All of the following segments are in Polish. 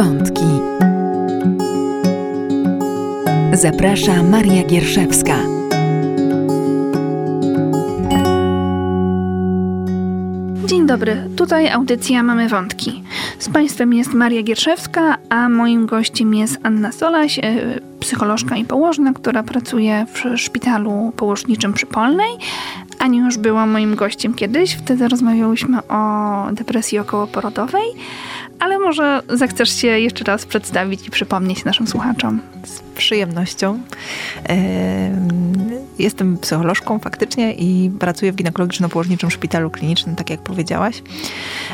Wątki. Zaprasza Maria Gierszewska. Dzień dobry, tutaj audycja Mamy Wątki. Z Państwem jest Maria Gierszewska, a moim gościem jest Anna Solaś, e, psycholożka i położna, która pracuje w szpitalu położniczym przy Polnej. Ani już była moim gościem kiedyś, wtedy rozmawiałyśmy o depresji okołoporodowej, ale może zechcesz się jeszcze raz przedstawić i przypomnieć naszym słuchaczom. Z przyjemnością. Jestem psycholożką faktycznie i pracuję w ginekologiczno-położniczym szpitalu klinicznym, tak jak powiedziałaś.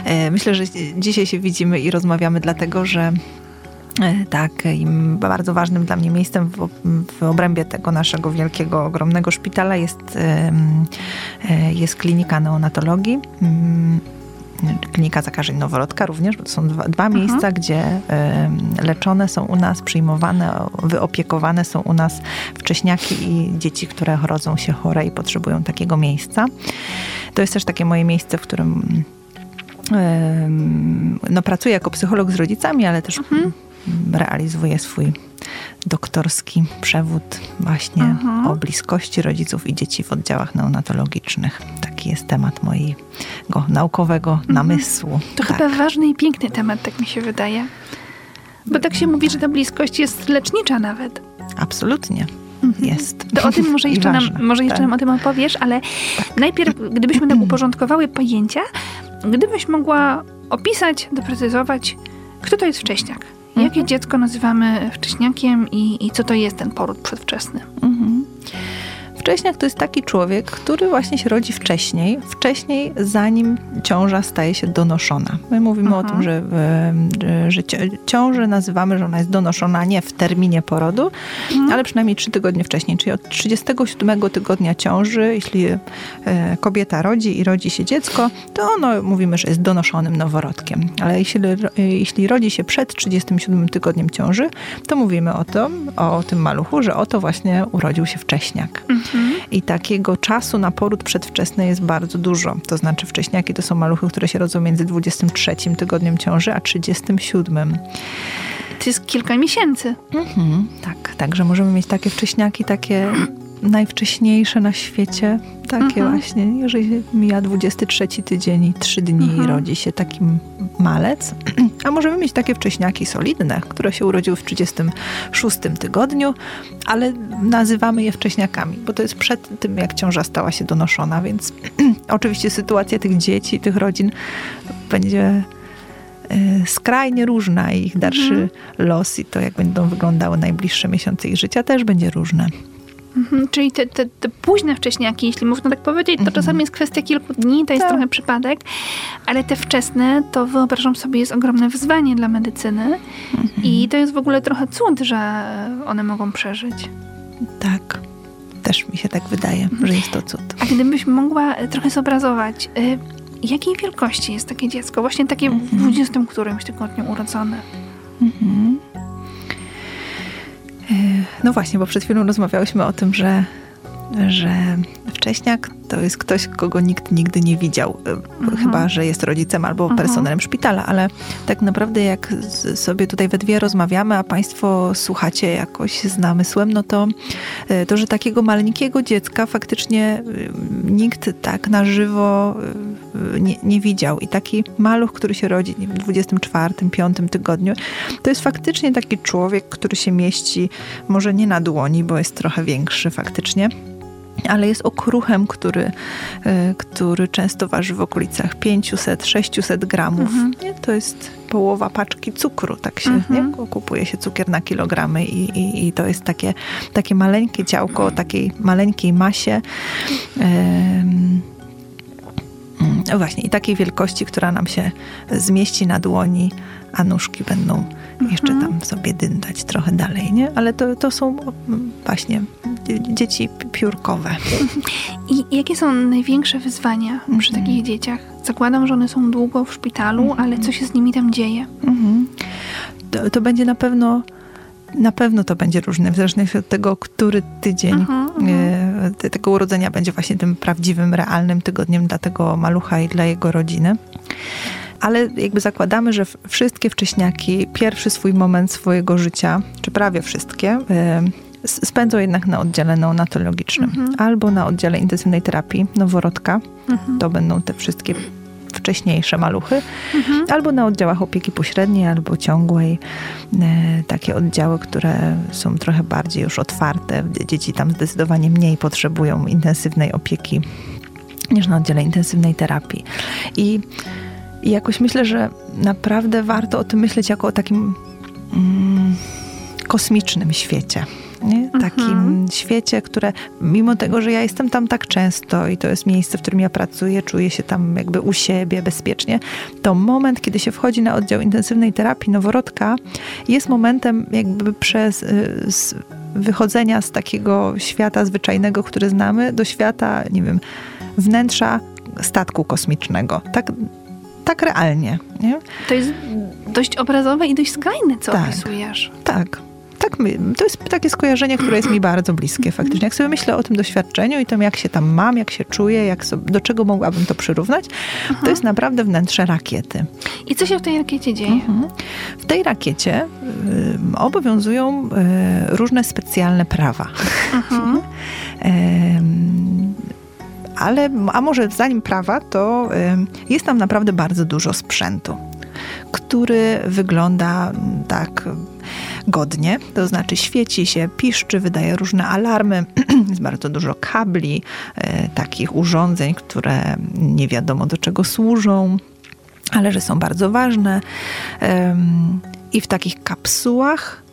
E, myślę, że dzisiaj się widzimy i rozmawiamy dlatego, że e, tak, i bardzo ważnym dla mnie miejscem w, w obrębie tego naszego wielkiego, ogromnego szpitala jest, e, jest klinika neonatologii mm, klinika zakażeń noworodka również, bo to są dwa, dwa mhm. miejsca, gdzie y, leczone są u nas, przyjmowane, wyopiekowane są u nas wcześniaki i dzieci, które rodzą się chore i potrzebują takiego miejsca. To jest też takie moje miejsce, w którym y, no, pracuję jako psycholog z rodzicami, ale też mhm. realizuję swój doktorski przewód właśnie mhm. o bliskości rodziców i dzieci w oddziałach neonatologicznych. Taki jest temat mojego naukowego mhm. namysłu. To tak. chyba ważny i piękny temat, tak mi się wydaje. Bo tak się mówi, że ta bliskość jest lecznicza nawet. Absolutnie. Mhm. Jest. To o tym może jeszcze, nam, może jeszcze tak. nam o tym opowiesz, ale tak. najpierw, gdybyśmy tak uporządkowały pojęcia, gdybyś mogła opisać, doprecyzować, kto to jest wcześniak? Jakie mhm. dziecko nazywamy wcześniakiem i, i co to jest ten poród przedwczesny? Mhm. Wcześniak to jest taki człowiek, który właśnie się rodzi wcześniej, wcześniej zanim ciąża staje się donoszona. My mówimy Aha. o tym, że, że ciążę nazywamy, że ona jest donoszona nie w terminie porodu, mhm. ale przynajmniej trzy tygodnie wcześniej, czyli od 37 tygodnia ciąży, jeśli e, kobieta rodzi i rodzi się dziecko, to ono mówimy, że jest donoszonym noworodkiem. Ale jeśli, jeśli rodzi się przed 37 tygodniem ciąży, to mówimy o tym, o tym maluchu, że oto właśnie urodził się wcześniak. Mhm. I takiego czasu na poród przedwczesny jest bardzo dużo. To znaczy wcześniaki to są maluchy, które się rodzą między 23 tygodniem ciąży, a 37. To jest kilka miesięcy. Mhm, tak, także możemy mieć takie wcześniaki, takie najwcześniejsze na świecie. Takie mhm. właśnie, jeżeli mija 23 tydzień i 3 dni mhm. rodzi się taki malec. A możemy mieć takie wcześniaki solidne, które się urodziły w 36 tygodniu, ale nazywamy je wcześniakami, bo to jest przed tym, jak ciąża stała się donoszona, więc oczywiście sytuacja tych dzieci, tych rodzin będzie e, skrajnie różna i ich dalszy mhm. los i to, jak będą wyglądały najbliższe miesiące ich życia, też będzie różne. Mhm, czyli te, te, te, późne wcześniaki, jeśli można tak powiedzieć, to mhm. czasami jest kwestia kilku dni, to jest tak. trochę przypadek, ale te wczesne, to wyobrażam sobie, jest ogromne wyzwanie dla medycyny mhm. i to jest w ogóle trochę cud, że one mogą przeżyć. Tak. Też mi się tak wydaje, mhm. że jest to cud. A gdybyś mogła trochę zobrazować, y, jakiej wielkości jest takie dziecko? Właśnie takie w 20 mhm. którymś tygodniu urodzone. Mhm. No właśnie, bo przed chwilą rozmawiałyśmy o tym, że, że wcześniak to jest ktoś, kogo nikt nigdy nie widział. Mhm. Chyba, że jest rodzicem albo mhm. personelem szpitala, ale tak naprawdę jak sobie tutaj we dwie rozmawiamy, a państwo słuchacie jakoś z namysłem, no to e, to, że takiego maleńkiego dziecka faktycznie e, nikt tak na żywo e, nie, nie widział. I taki maluch, który się rodzi w 24, 5 tygodniu, to jest faktycznie taki człowiek, który się mieści może nie na dłoni, bo jest trochę większy faktycznie, ale jest okruchem, który, e, który często waży w okolicach 500-600 gramów. Mhm. Nie? To jest połowa paczki cukru, tak się mhm. nie? kupuje się cukier na kilogramy i, i, i, to jest takie, takie maleńkie ciałko o takiej maleńkiej masie. no właśnie, i takiej wielkości, która nam się zmieści na dłoni, a nóżki będą jeszcze mhm. tam sobie dyndać trochę dalej, nie? Ale to, to są właśnie dzieci piórkowe. I jakie są największe wyzwania mhm. przy takich dzieciach? Zakładam, że one są długo w szpitalu, mhm. ale co się z nimi tam dzieje? Mhm. To, to będzie na pewno na pewno to będzie różne, w zależności od tego, który tydzień uh-huh. tego urodzenia będzie właśnie tym prawdziwym, realnym tygodniem dla tego malucha i dla jego rodziny. Ale jakby zakładamy, że wszystkie wcześniaki, pierwszy swój moment swojego życia, czy prawie wszystkie, spędzą jednak na oddziale neonatologicznym mhm. albo na oddziale intensywnej terapii noworodka. Mhm. To będą te wszystkie wcześniejsze maluchy, mhm. albo na oddziałach opieki pośredniej, albo ciągłej. E, takie oddziały, które są trochę bardziej już otwarte. Dzieci tam zdecydowanie mniej potrzebują intensywnej opieki niż na oddziale intensywnej terapii. I, i jakoś myślę, że naprawdę warto o tym myśleć jako o takim mm, kosmicznym świecie nie? takim mhm. świecie, które mimo tego, że ja jestem tam tak często i to jest miejsce, w którym ja pracuję, czuję się tam jakby u siebie bezpiecznie, to moment, kiedy się wchodzi na oddział intensywnej terapii noworodka, jest momentem jakby przez y, z wychodzenia z takiego świata zwyczajnego, który znamy, do świata, nie wiem, wnętrza statku kosmicznego. Tak, tak realnie. Nie? To jest dość obrazowe i dość skrajne, co tak, opisujesz. Tak, tak, to jest takie skojarzenie, które jest mi bardzo bliskie faktycznie. Jak sobie myślę o tym doświadczeniu i tym, jak się tam mam, jak się czuję, jak sobie, do czego mogłabym to przyrównać, Aha. to jest naprawdę wnętrze rakiety. I co się w tej rakiecie dzieje? Mhm. W tej rakiecie y, obowiązują y, różne specjalne prawa. Mhm. ale, a może zanim prawa, to y, jest tam naprawdę bardzo dużo sprzętu, który wygląda tak godnie, to znaczy świeci się, piszczy, wydaje różne alarmy, jest bardzo dużo kabli, e, takich urządzeń, które nie wiadomo do czego służą, ale że są bardzo ważne. I w takich kapsułach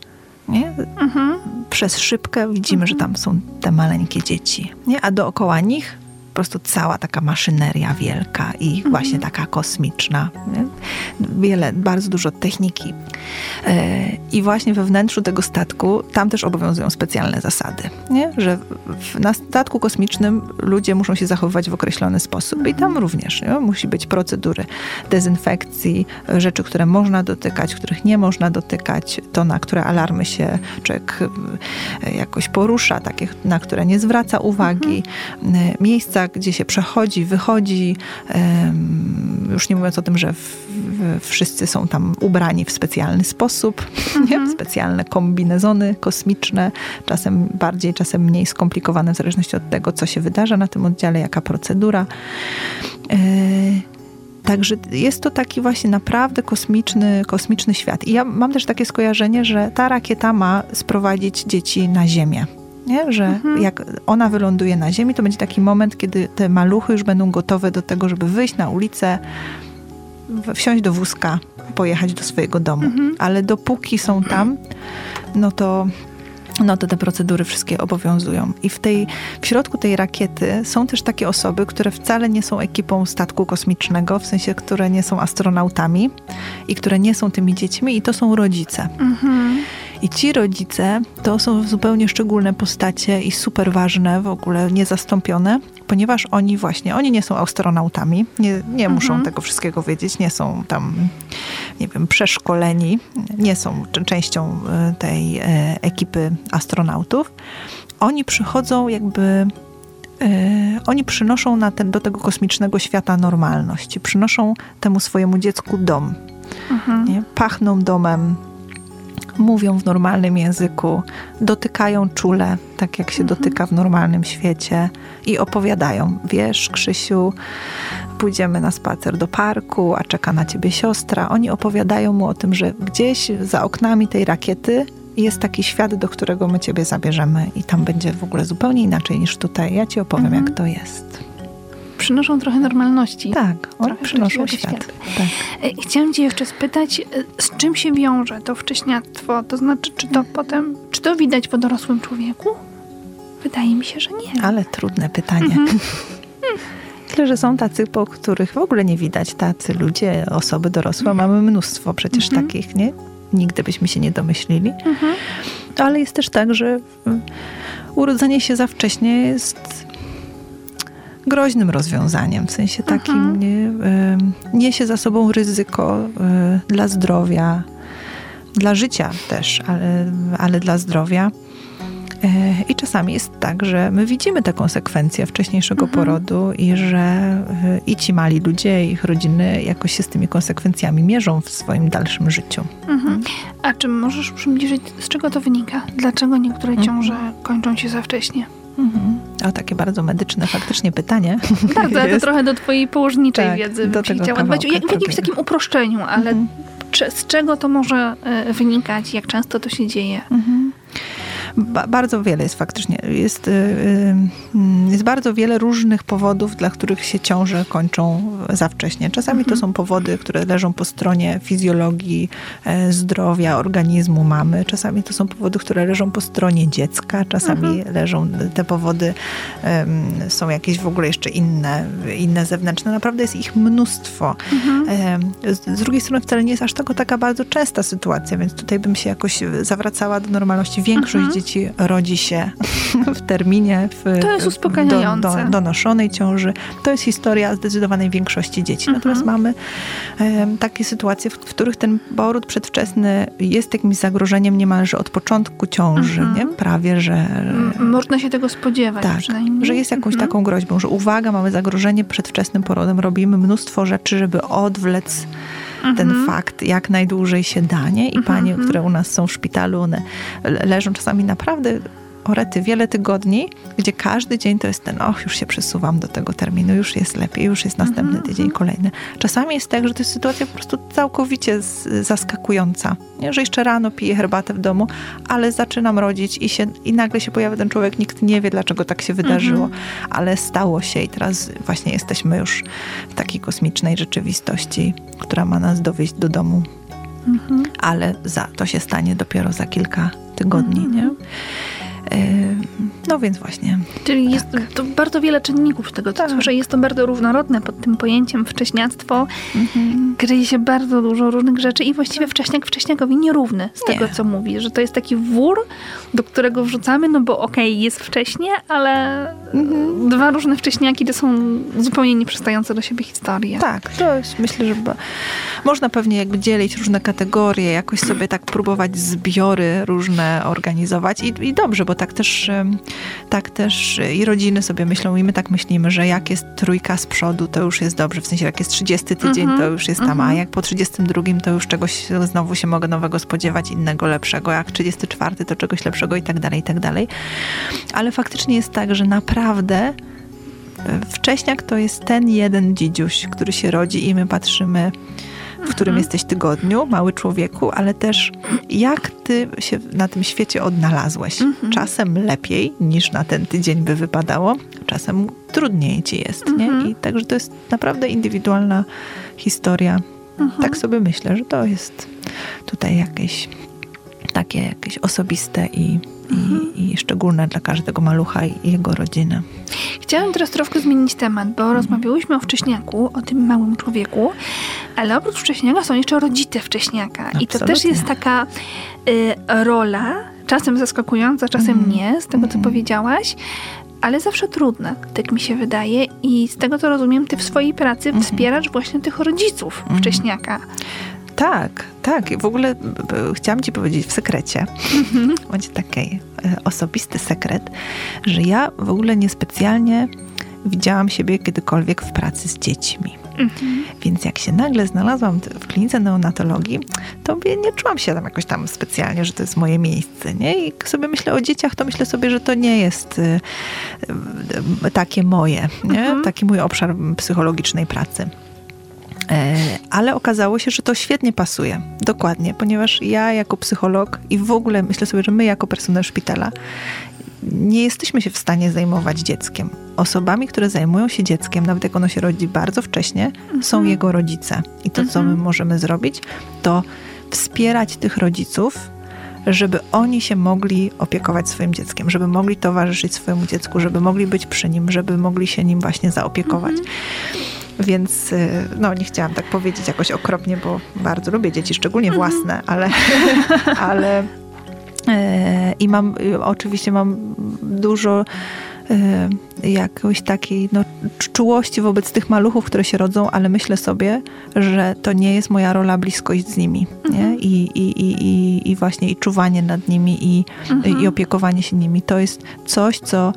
nie? Mhm. Przez szybkę widzimy, mhm. że tam są te maleńkie dzieci. Nie? A dookoła nich po prostu cała taka maszyneria wielka i mhm. właśnie taka kosmiczna. Wiele, bardzo dużo techniki. E, I właśnie we wnętrzu tego statku tam też obowiązują specjalne zasady, nie? że w, na statku kosmicznym ludzie muszą się zachowywać w określony sposób mhm. i tam również nie? musi być procedury dezynfekcji, rzeczy, które można dotykać, których nie można dotykać, to na które alarmy się człowiek e, jakoś porusza, takie na które nie zwraca uwagi, mhm. E, miejsca gdzie się przechodzi, wychodzi. Już nie mówiąc o tym, że wszyscy są tam ubrani w specjalny sposób, mhm. specjalne kombinezony kosmiczne, czasem bardziej, czasem mniej skomplikowane, w zależności od tego, co się wydarza na tym oddziale, jaka procedura. E, także jest to taki właśnie naprawdę kosmiczny, kosmiczny świat. I ja mam też takie skojarzenie, że ta rakieta ma sprowadzić dzieci na Ziemię. Nie? Że mhm. jak ona wyląduje na ziemi, to będzie taki moment, kiedy te maluchy już będą gotowe do tego, żeby wyjść na ulicę, wsiąść do wózka, pojechać do swojego domu. Mhm. Ale dopóki są tam, no to no to te procedury wszystkie obowiązują. I w, tej, w środku tej rakiety są też takie osoby, które wcale nie są ekipą statku kosmicznego, w sensie, które nie są astronautami i które nie są tymi dziećmi, i to są rodzice. Mhm. I ci rodzice to są zupełnie szczególne postacie i super ważne, w ogóle niezastąpione, ponieważ oni właśnie, oni nie są astronautami, nie, nie muszą mhm. tego wszystkiego wiedzieć, nie są tam, nie wiem, przeszkoleni, nie są częścią e, tej e, ekipy astronautów. Oni przychodzą jakby e, oni przynoszą na ten, do tego kosmicznego świata normalność. Przynoszą temu swojemu dziecku dom. Mhm. Pachną domem, mówią w normalnym języku, dotykają czule, tak jak się dotyka w normalnym świecie i opowiadają. Wiesz, Krzysiu, pójdziemy na spacer do parku, a czeka na ciebie siostra. Oni opowiadają mu o tym, że gdzieś za oknami tej rakiety jest taki świat, do którego my ciebie zabierzemy i tam będzie w ogóle zupełnie inaczej niż tutaj. Ja ci opowiem, mhm. jak to jest przynoszą trochę normalności. Tak, oni przynoszą świat. świat. Tak. E, chciałam cię jeszcze spytać, e, z czym się wiąże to wcześniactwo? To znaczy, czy to potem, czy to widać po dorosłym człowieku? Wydaje mi się, że nie. Ale trudne pytanie. Mhm. Tyle, że są tacy, po których w ogóle nie widać. Tacy ludzie, osoby dorosłe, mhm. mamy mnóstwo przecież mhm. takich, nie? Nigdy byśmy się nie domyślili. Mhm. Ale jest też tak, że mm, urodzenie się za wcześnie jest groźnym rozwiązaniem, w sensie takim mhm. nie, niesie za sobą ryzyko e, dla zdrowia, dla życia też, ale, ale dla zdrowia. I czasami jest tak, że my widzimy te konsekwencje wcześniejszego mhm. porodu i że i ci mali ludzie, ich rodziny jakoś się z tymi konsekwencjami mierzą w swoim dalszym życiu. Mhm. A czy możesz przybliżyć, z czego to wynika? Dlaczego niektóre ciąże kończą się za wcześnie? Mhm. O, takie bardzo medyczne faktycznie pytanie. Bardzo, to trochę do twojej położniczej tak, wiedzy do tego chciała dbać. W jakimś takim uproszczeniu, ale mhm. czy, z czego to może e, wynikać? Jak często to się dzieje? Mhm. Ba bardzo wiele jest faktycznie. Jest, y, y, jest bardzo wiele różnych powodów, dla których się ciąże kończą za wcześnie. Czasami mhm. to są powody, które leżą po stronie fizjologii, e, zdrowia, organizmu mamy. Czasami to są powody, które leżą po stronie dziecka. Czasami mhm. leżą te powody, są jakieś w ogóle jeszcze inne, inne zewnętrzne. Naprawdę jest ich mnóstwo. Mhm. Z, z drugiej strony wcale nie jest aż tego taka bardzo częsta sytuacja, więc tutaj bym się jakoś zawracała do normalności. Większość mhm. Dzieci rodzi się w terminie, w to jest uspokajające. Do, do, donoszonej ciąży. To jest historia zdecydowanej większości dzieci. Mhm. Natomiast mamy um, takie sytuacje, w, w, których ten poród przedwczesny jest jakimś zagrożeniem niemalże od początku ciąży, mhm. nie? Prawie, że... Można się tego spodziewać tak, przynajmniej. że jest jakąś mhm. taką groźbą, że uwaga, mamy zagrożenie przedwczesnym porodem, robimy mnóstwo rzeczy, żeby odwlec ten mhm. fakt jak najdłużej się danie i panie, mhm. które u nas są w szpitalu, one leżą czasami naprawdę orety wiele tygodni, gdzie każdy dzień to jest ten, och, już się przesuwam do tego terminu, już jest lepiej, już jest następny mm -hmm. tydzień, kolejny. Czasami jest tak, że to jest sytuacja po prostu całkowicie zaskakująca. Nie? Że jeszcze rano piję herbatę w domu, ale zaczynam rodzić i, się, i nagle się pojawia ten człowiek, nikt nie wie, dlaczego tak się wydarzyło, mm -hmm. ale stało się i teraz właśnie jesteśmy już w takiej kosmicznej rzeczywistości, która ma nas dowieść do domu. -hmm. Ale za, to się stanie dopiero za kilka tygodni, nie? No więc właśnie. Czyli tak. jest to bardzo wiele czynników tego, co tak. słyszę. Jest to bardzo różnorodne pod tym pojęciem wcześniactwo. Mhm. Kryje się bardzo dużo różnych rzeczy i właściwie wcześniak wcześniakowi nierówny z Nie. tego, co mówi. Że to jest taki wór, do którego wrzucamy, no bo okej, okay, jest wcześnie, ale mhm. dwa różne wcześniaki to są zupełnie nieprzystające do siebie historie. Tak, to jest, myślę, że można pewnie jakby dzielić różne kategorie, jakoś sobie tak próbować zbiory różne organizować i, i dobrze, bo tak też, tak też i rodziny sobie myślą i my tak myślimy, że jak jest trójka z przodu, to już jest dobrze, w sensie jak jest 30 tydzień, mm -hmm. to już jest tam, mm -hmm. a mhm. jak po 32 to już czegoś znowu się mogę nowego spodziewać, innego, lepszego, jak 34 to czegoś lepszego i tak dalej, i tak dalej. Ale faktycznie jest tak, że naprawdę e, wcześniak to jest ten jeden dzidziuś, który się rodzi i my patrzymy w którym mhm. jesteś tygodniu, mały człowieku, ale też jak ty się na tym świecie odnalazłeś. Mhm. Czasem lepiej niż na ten tydzień by wypadało, czasem trudniej ci jest, nie? Mhm. I także to jest naprawdę indywidualna historia. Tak sobie myślę, że to jest tutaj jakieś takie jakieś osobiste i mhm. i, i, szczególne dla każdego malucha i jego rodziny. Chciałam teraz troszkę zmienić temat, bo mhm. rozmawiałyśmy o wcześniaku, o tym małym człowieku, ale oprócz wcześniaka są jeszcze rodzice wcześniaka. Absolutnie. I to też jest taka y, rola, czasem zaskakująca, czasem mhm. nie, z tego co mhm. powiedziałaś, ale zawsze trudna, tak mi się wydaje. I z tego co rozumiem, ty w swojej pracy wspierasz właśnie tych rodziców wcześniaka. Tak, tak. W ogóle chciałam ci powiedzieć w sekrecie, mhm. będzie taki e, osobisty sekret, że ja w ogóle niespecjalnie widziałam siebie kiedykolwiek w pracy z dziećmi. Mhm. Więc jak się nagle znalazłam w klinice neonatologii, to nie czułam się tam jakoś tam specjalnie, że to jest moje miejsce. Nie? I sobie myślę o dzieciach, to myślę sobie, że to nie jest y, y, takie moje, nie? Mhm. taki mój obszar psychologicznej pracy. E, ale okazało się, że to świetnie pasuje. Dokładnie, ponieważ ja jako psycholog i w ogóle myślę sobie, że my jako personel szpitala nie jesteśmy się w stanie zajmować dzieckiem. Osobami, które zajmują się dzieckiem, nawet jak ono się rodzi bardzo wcześnie, mhm. są jego rodzice. I to, co my mhm. możemy zrobić, to wspierać tych rodziców, żeby oni się mogli opiekować swoim dzieckiem, żeby mogli towarzyszyć swojemu dziecku, żeby mogli być przy nim, żeby mogli się nim właśnie zaopiekować. Mhm. Więc y, no, nie chciałam tak powiedzieć jakoś okropnie, bo bardzo lubię dzieci, szczególnie mhm. własne, ale, ale e, i mam, y, oczywiście mam dużo y, jakoś takiej no, czułości wobec tych maluchów, które się rodzą, ale myślę sobie, że to nie jest moja rola bliskość z nimi. Mhm. Nie? I, i, i, i, I właśnie i czuwanie nad nimi i, mhm. i opiekowanie się nimi. To jest coś, co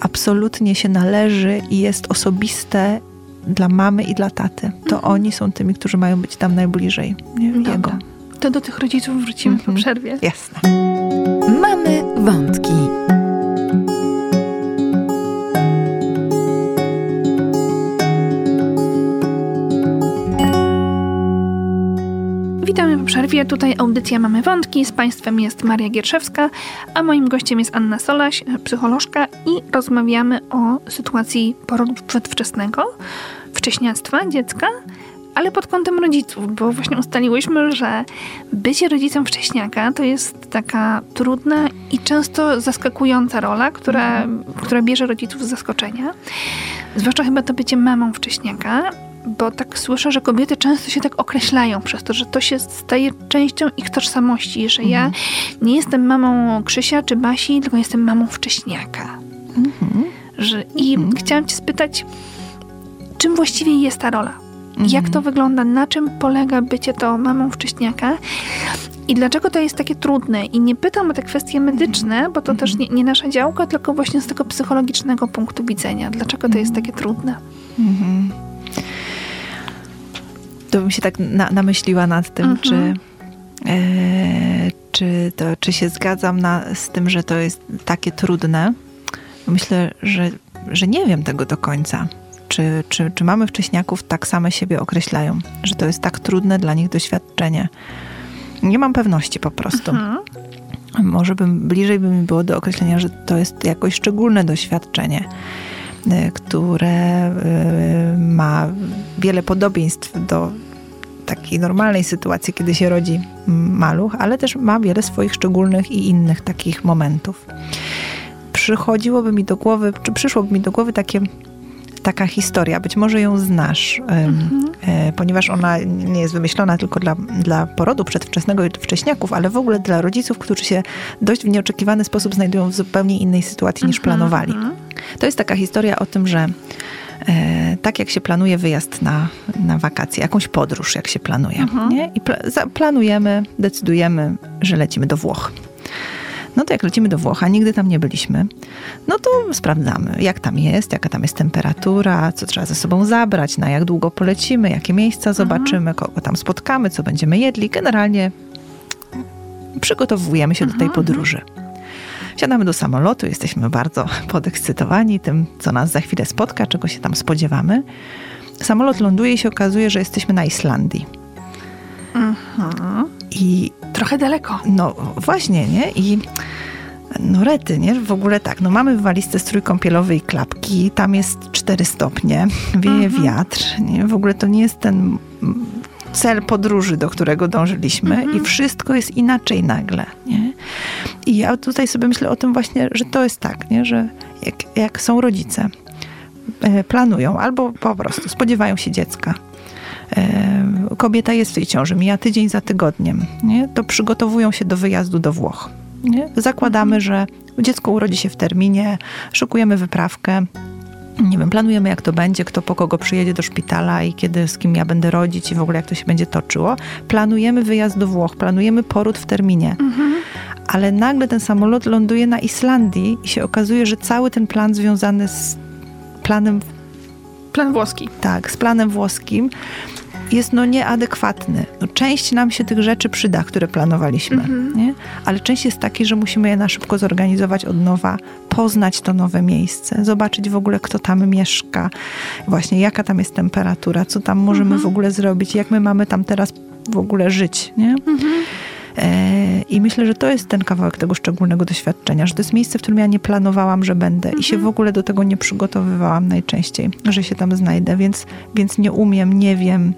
absolutnie się należy i jest osobiste dla mamy i dla taty. To mhm. oni są tymi, którzy mają być tam najbliżej nie? jego. To do tych rodziców wrócimy po przerwie. Jasne. Mamy wątki. Przerwie. Tutaj audycja Mamy Wątki. Z Państwem jest Maria Gierszewska, a moim gościem jest Anna Solaś, psycholożka i rozmawiamy o sytuacji porodu przedwczesnego, wcześniactwa dziecka, ale pod kątem rodziców, bo właśnie ustaliłyśmy, że bycie rodzicem wcześniaka to jest taka trudna i często zaskakująca rola, która, która bierze rodziców z zaskoczenia. Zwłaszcza chyba to bycie mamą wcześniaka, bo tak słyszę, że kobiety często się tak określają przez to, że to się staje częścią ich tożsamości, że ja mhm. nie jestem mamą Krzysia czy Basi, tylko jestem mamą wcześniaka. Mhm. Że, I mhm. chciałam cię spytać, czym właściwie jest ta rola? Jak to wygląda? Na czym polega bycie to mamą wcześniaka? I dlaczego to jest takie trudne? I nie pytam o te kwestie medyczne, bo to też nie, nie nasza działka, tylko właśnie z tego psychologicznego punktu widzenia. Dlaczego to jest takie trudne? To bym się tak na, namyśliła nad tym, mhm. czy, e, czy, to, czy się zgadzam na, z tym, że to jest takie trudne. Myślę, że, że nie wiem tego do końca. Czy, czy, czy mamy wcześniaków tak same siebie określają, że to jest tak trudne dla nich doświadczenie. Nie mam pewności po prostu. Mhm. Może bym bliżej by mi było do określenia, że to jest jakoś szczególne doświadczenie. Y, które y, ma wiele podobieństw do takiej normalnej sytuacji, kiedy się rodzi maluch, ale też ma wiele swoich szczególnych i innych takich momentów. Przychodziłoby mi do głowy, czy przyszłoby mi do głowy takie taka historia, być może ją znasz, mhm. ponieważ ona nie jest wymyślona tylko dla, dla porodu przedwczesnego i wcześniaków, ale w ogóle dla rodziców, którzy się dość w nieoczekiwany sposób znajdują w zupełnie innej sytuacji niż mhm. To jest taka historia o tym, że e, tak jak się planuje wyjazd na, na wakacje, jakąś podróż, jak się planuje. Mhm. Nie? I pla planujemy, decydujemy, że lecimy do Włoch. No to jak lecimy do Włoch, a nigdy tam nie byliśmy, no to sprawdzamy, jak tam jest, jaka tam jest temperatura, co trzeba ze sobą zabrać, na jak długo polecimy, jakie miejsca mhm. zobaczymy, kogo tam spotkamy, co będziemy jedli. Generalnie przygotowujemy się do tej mhm, podróży. Siadamy do samolotu, jesteśmy bardzo podekscytowani tym, co nas za chwilę spotka, czego się tam spodziewamy. Samolot ląduje i się okazuje, że jesteśmy na Islandii. Mhm. I trochę daleko. No właśnie, nie? I no rety, nie? W ogóle tak, no mamy w walizce strój kąpielowy i klapki, tam jest 4 stopnie, wieje mhm. wiatr, nie? W ogóle to nie jest ten cel podróży, do którego dążyliśmy mhm. i wszystko jest inaczej nagle, nie? I ja tutaj sobie myślę o tym właśnie, że to jest tak, nie? Że jak, jak są rodzice, e, planują albo po prostu spodziewają się dziecka, e, kobieta jest w tej ciąży, mija tydzień za tygodniem, nie? to przygotowują się do wyjazdu do Włoch. Nie? Zakładamy, że dziecko urodzi się w terminie, szukujemy wyprawkę, nie wiem, planujemy jak to będzie, kto po kogo przyjedzie do szpitala i kiedy, z kim ja będę rodzić i w ogóle jak to się będzie toczyło. Planujemy wyjazd do Włoch, planujemy poród w terminie. Mhm. Ale nagle ten samolot ląduje na Islandii i się okazuje, że cały ten plan związany z planem Plan włoski. Tak, z planem włoskim jest no nieadekwatny. No, część nam się tych rzeczy przyda, które planowaliśmy, mhm. nie? ale część jest taki, że musimy je na szybko zorganizować od nowa, poznać to nowe miejsce, zobaczyć w ogóle, kto tam mieszka, właśnie jaka tam jest temperatura, co tam możemy mhm. w ogóle zrobić, jak my mamy tam teraz w ogóle żyć. Nie? Mhm. E, I myślę, że to jest ten kawałek tego szczególnego doświadczenia, że to jest miejsce, w którym ja nie planowałam, że będę mhm. i się w ogóle do tego nie przygotowywałam najczęściej, że się tam znajdę, więc, więc nie umiem, nie wiem,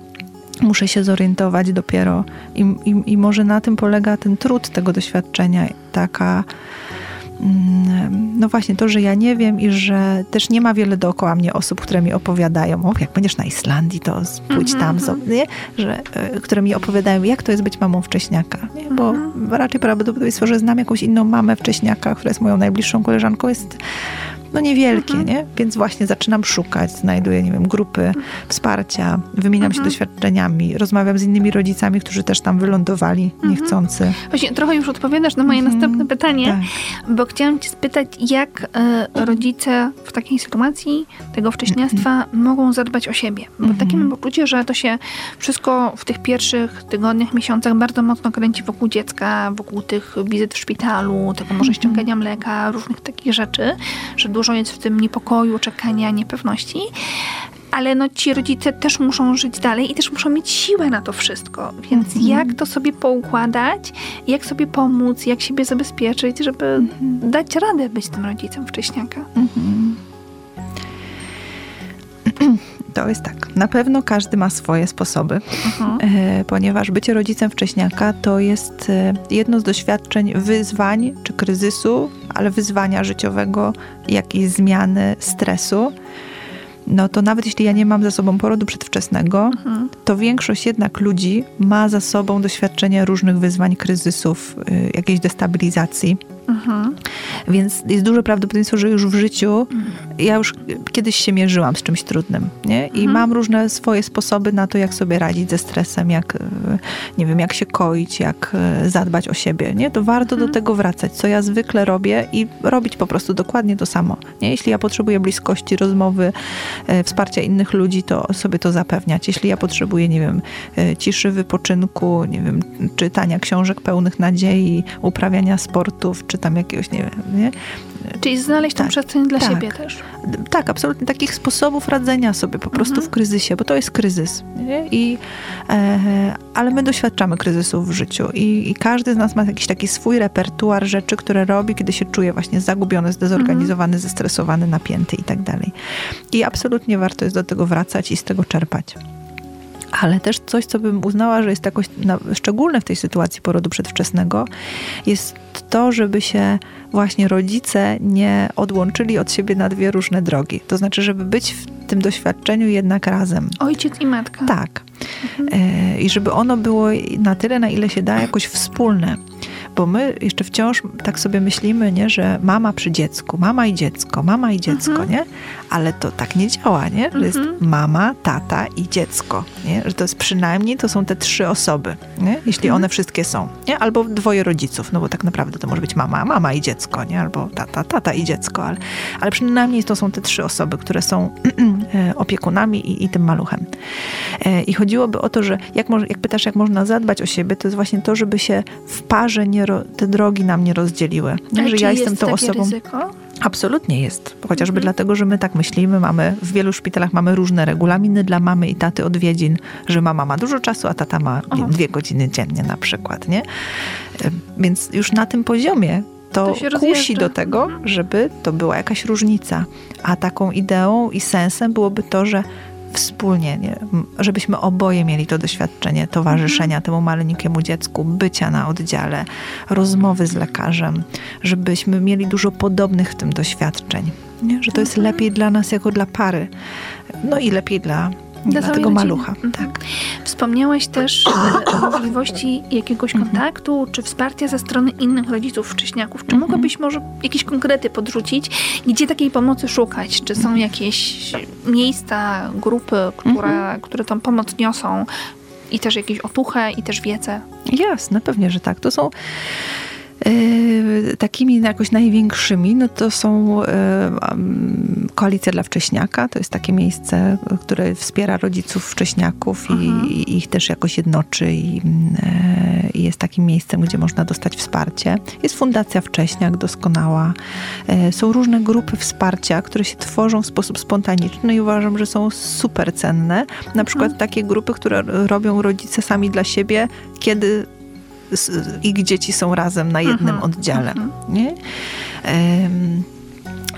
muszę się zorientować dopiero I, i, i może na tym polega ten trud tego doświadczenia, taka mm, no właśnie to, że ja nie wiem i że też nie ma wiele dookoła mnie osób, które mi opowiadają, o jak będziesz na Islandii, to pójdź tam, mm -hmm. nie? Że, e, które mi opowiadają, jak to jest być mamą wcześniaka, nie? bo mm -hmm. raczej prawdopodobieństwo, że znam jakąś inną mamę wcześniaka, która jest moją najbliższą koleżanką, jest no niewielkie, mhm. nie? Więc właśnie zaczynam szukać, znajduję, nie wiem, grupy wsparcia, wymieniam się mhm. doświadczeniami, rozmawiam z innymi rodzicami, którzy też tam wylądowali mhm. niechcący. Właśnie trochę już odpowiadasz na moje następne pytanie, tak. bo chciałam cię spytać, jak y, rodzice w takiej sytuacji tego wcześniactwa mogą zadbać o siebie? Bo takie mam poczucie, że to się wszystko w tych pierwszych tygodniach, miesiącach bardzo mocno kręci wokół dziecka, wokół tych wizyt w szpitalu, tego może ściągania mleka, różnych takich rzeczy, że dużo jest w tym niepokoju, czekania, niepewności. Ale no, ci rodzice też muszą żyć dalej i też muszą mieć siłę na to wszystko. Więc mhm. jak to sobie poukładać, jak sobie pomóc, jak siebie zabezpieczyć, żeby mhm. dać radę być tym rodzicem wcześniaka. Mhm. To jest tak. Na pewno każdy ma swoje sposoby, mhm. E, ponieważ bycie rodzicem wcześniaka to jest e, jedno z doświadczeń wyzwań czy kryzysu, ale wyzwania życiowego, jakiejś zmiany, stresu no to nawet jeśli ja nie mam za sobą porodu przedwczesnego, mhm. to większość jednak ludzi ma za sobą doświadczenie różnych wyzwań, kryzysów, y, jakiejś destabilizacji. Mhm. Więc jest duże prawdopodobieństwo, że już w życiu ja już kiedyś się mierzyłam z czymś trudnym, nie? I mhm. mam różne swoje sposoby na to, jak sobie radzić ze stresem, jak, nie wiem, jak się koić, jak e, zadbać o siebie, nie? To warto mhm. do tego wracać, co ja zwykle robię i robić po prostu dokładnie to samo, nie? Jeśli ja potrzebuję bliskości, rozmowy, e, wsparcia innych ludzi, to sobie to zapewniać. Jeśli ja potrzebuję, nie wiem, e, ciszy, wypoczynku, nie wiem, czytania książek pełnych nadziei, uprawiania sportów, czy czy tam jakiegoś, nie wiem, nie? Czyli znaleźć tak, tą przestrzeń dla tak, siebie też. Tak, absolutnie. Takich sposobów radzenia sobie po prostu mhm. w kryzysie, bo to jest kryzys. Nie? I, e, ale my doświadczamy kryzysów w życiu i, i, każdy z nas ma jakiś taki swój repertuar rzeczy, które robi, kiedy się czuje właśnie zagubiony, zdezorganizowany, mhm. zestresowany, napięty i tak dalej. I absolutnie warto jest do tego wracać i z tego czerpać. Ale też coś, co bym uznała, że jest jakoś szczególne w tej sytuacji porodu przedwczesnego, jest to, żeby się właśnie rodzice nie odłączyli od siebie na dwie różne drogi. To znaczy, żeby być w tym doświadczeniu jednak razem. Ojciec i matka. Tak. Mhm. I żeby ono było na tyle, na ile się da, jakoś wspólne bo my jeszcze wciąż tak sobie myślimy, nie, że mama przy dziecku, mama i dziecko, mama i dziecko, mhm. nie? Ale to tak nie działa, nie? Że jest mhm. mama, tata i dziecko, nie? Że to jest przynajmniej, to są te trzy osoby, nie? Jeśli mhm. one wszystkie są, nie? Albo dwoje rodziców, no bo tak naprawdę to może być mama, mama i dziecko, nie? Albo tata, tata i dziecko, ale, ale przynajmniej to są te trzy osoby, które są e, opiekunami i, i tym maluchem. E, I chodziłoby o to, że jak, jak pytasz, jak można zadbać o siebie, to jest właśnie to, żeby się w parze nie te drogi nam nie rozdzieliły. Nie, że ja jestem tą osobą. Ryzyko? Absolutnie jest. Chociażby mhm. dlatego, że my tak myślimy, mamy w wielu szpitalach mamy różne regulaminy dla mamy i taty odwiedzin, że mama ma dużo czasu, a tata ma wiem, dwie godziny dziennie na przykład, nie? E, więc już na tym poziomie to, to kusi do tego, mhm. żeby to była jakaś różnica. A taką ideą i sensem byłoby to, że wspólnie, nie? żebyśmy oboje mieli to doświadczenie towarzyszenia temu maleńkiemu dziecku, bycia na oddziale, rozmowy z lekarzem, żebyśmy mieli dużo podobnych w tym doświadczeń. Nie? Że to jest mhm. lepiej dla nas jako dla pary, no i lepiej dla dla, dla tego malucha. Mhm. Tak. Wspomniałaś też e, o możliwości jakiegoś mhm. kontaktu czy wsparcia ze strony innych rodziców wcześniaków. Czy mhm. mogłabyś może jakieś konkrety podrzucić, gdzie takiej pomocy szukać? Czy są jakieś miejsca, grupy, które, które tą pomoc niosą? I też jakieś otuchę, i też wiedzę? Jasne, pewnie, że tak. To są takimi jakoś największymi, no to są e, Koalicja dla Wcześniaka. To jest takie miejsce, które wspiera rodziców wcześniaków i, i ich też jakoś jednoczy i, e, i, jest takim miejscem, gdzie można dostać wsparcie. Jest Fundacja Wcześniak, doskonała. Są różne grupy wsparcia, które się tworzą w sposób spontaniczny i uważam, że są super cenne. Na przykład takie grupy, które robią rodzice sami dla siebie, kiedy ich dzieci są razem na jednym mhm, oddziale. Mhm. Nie? Um,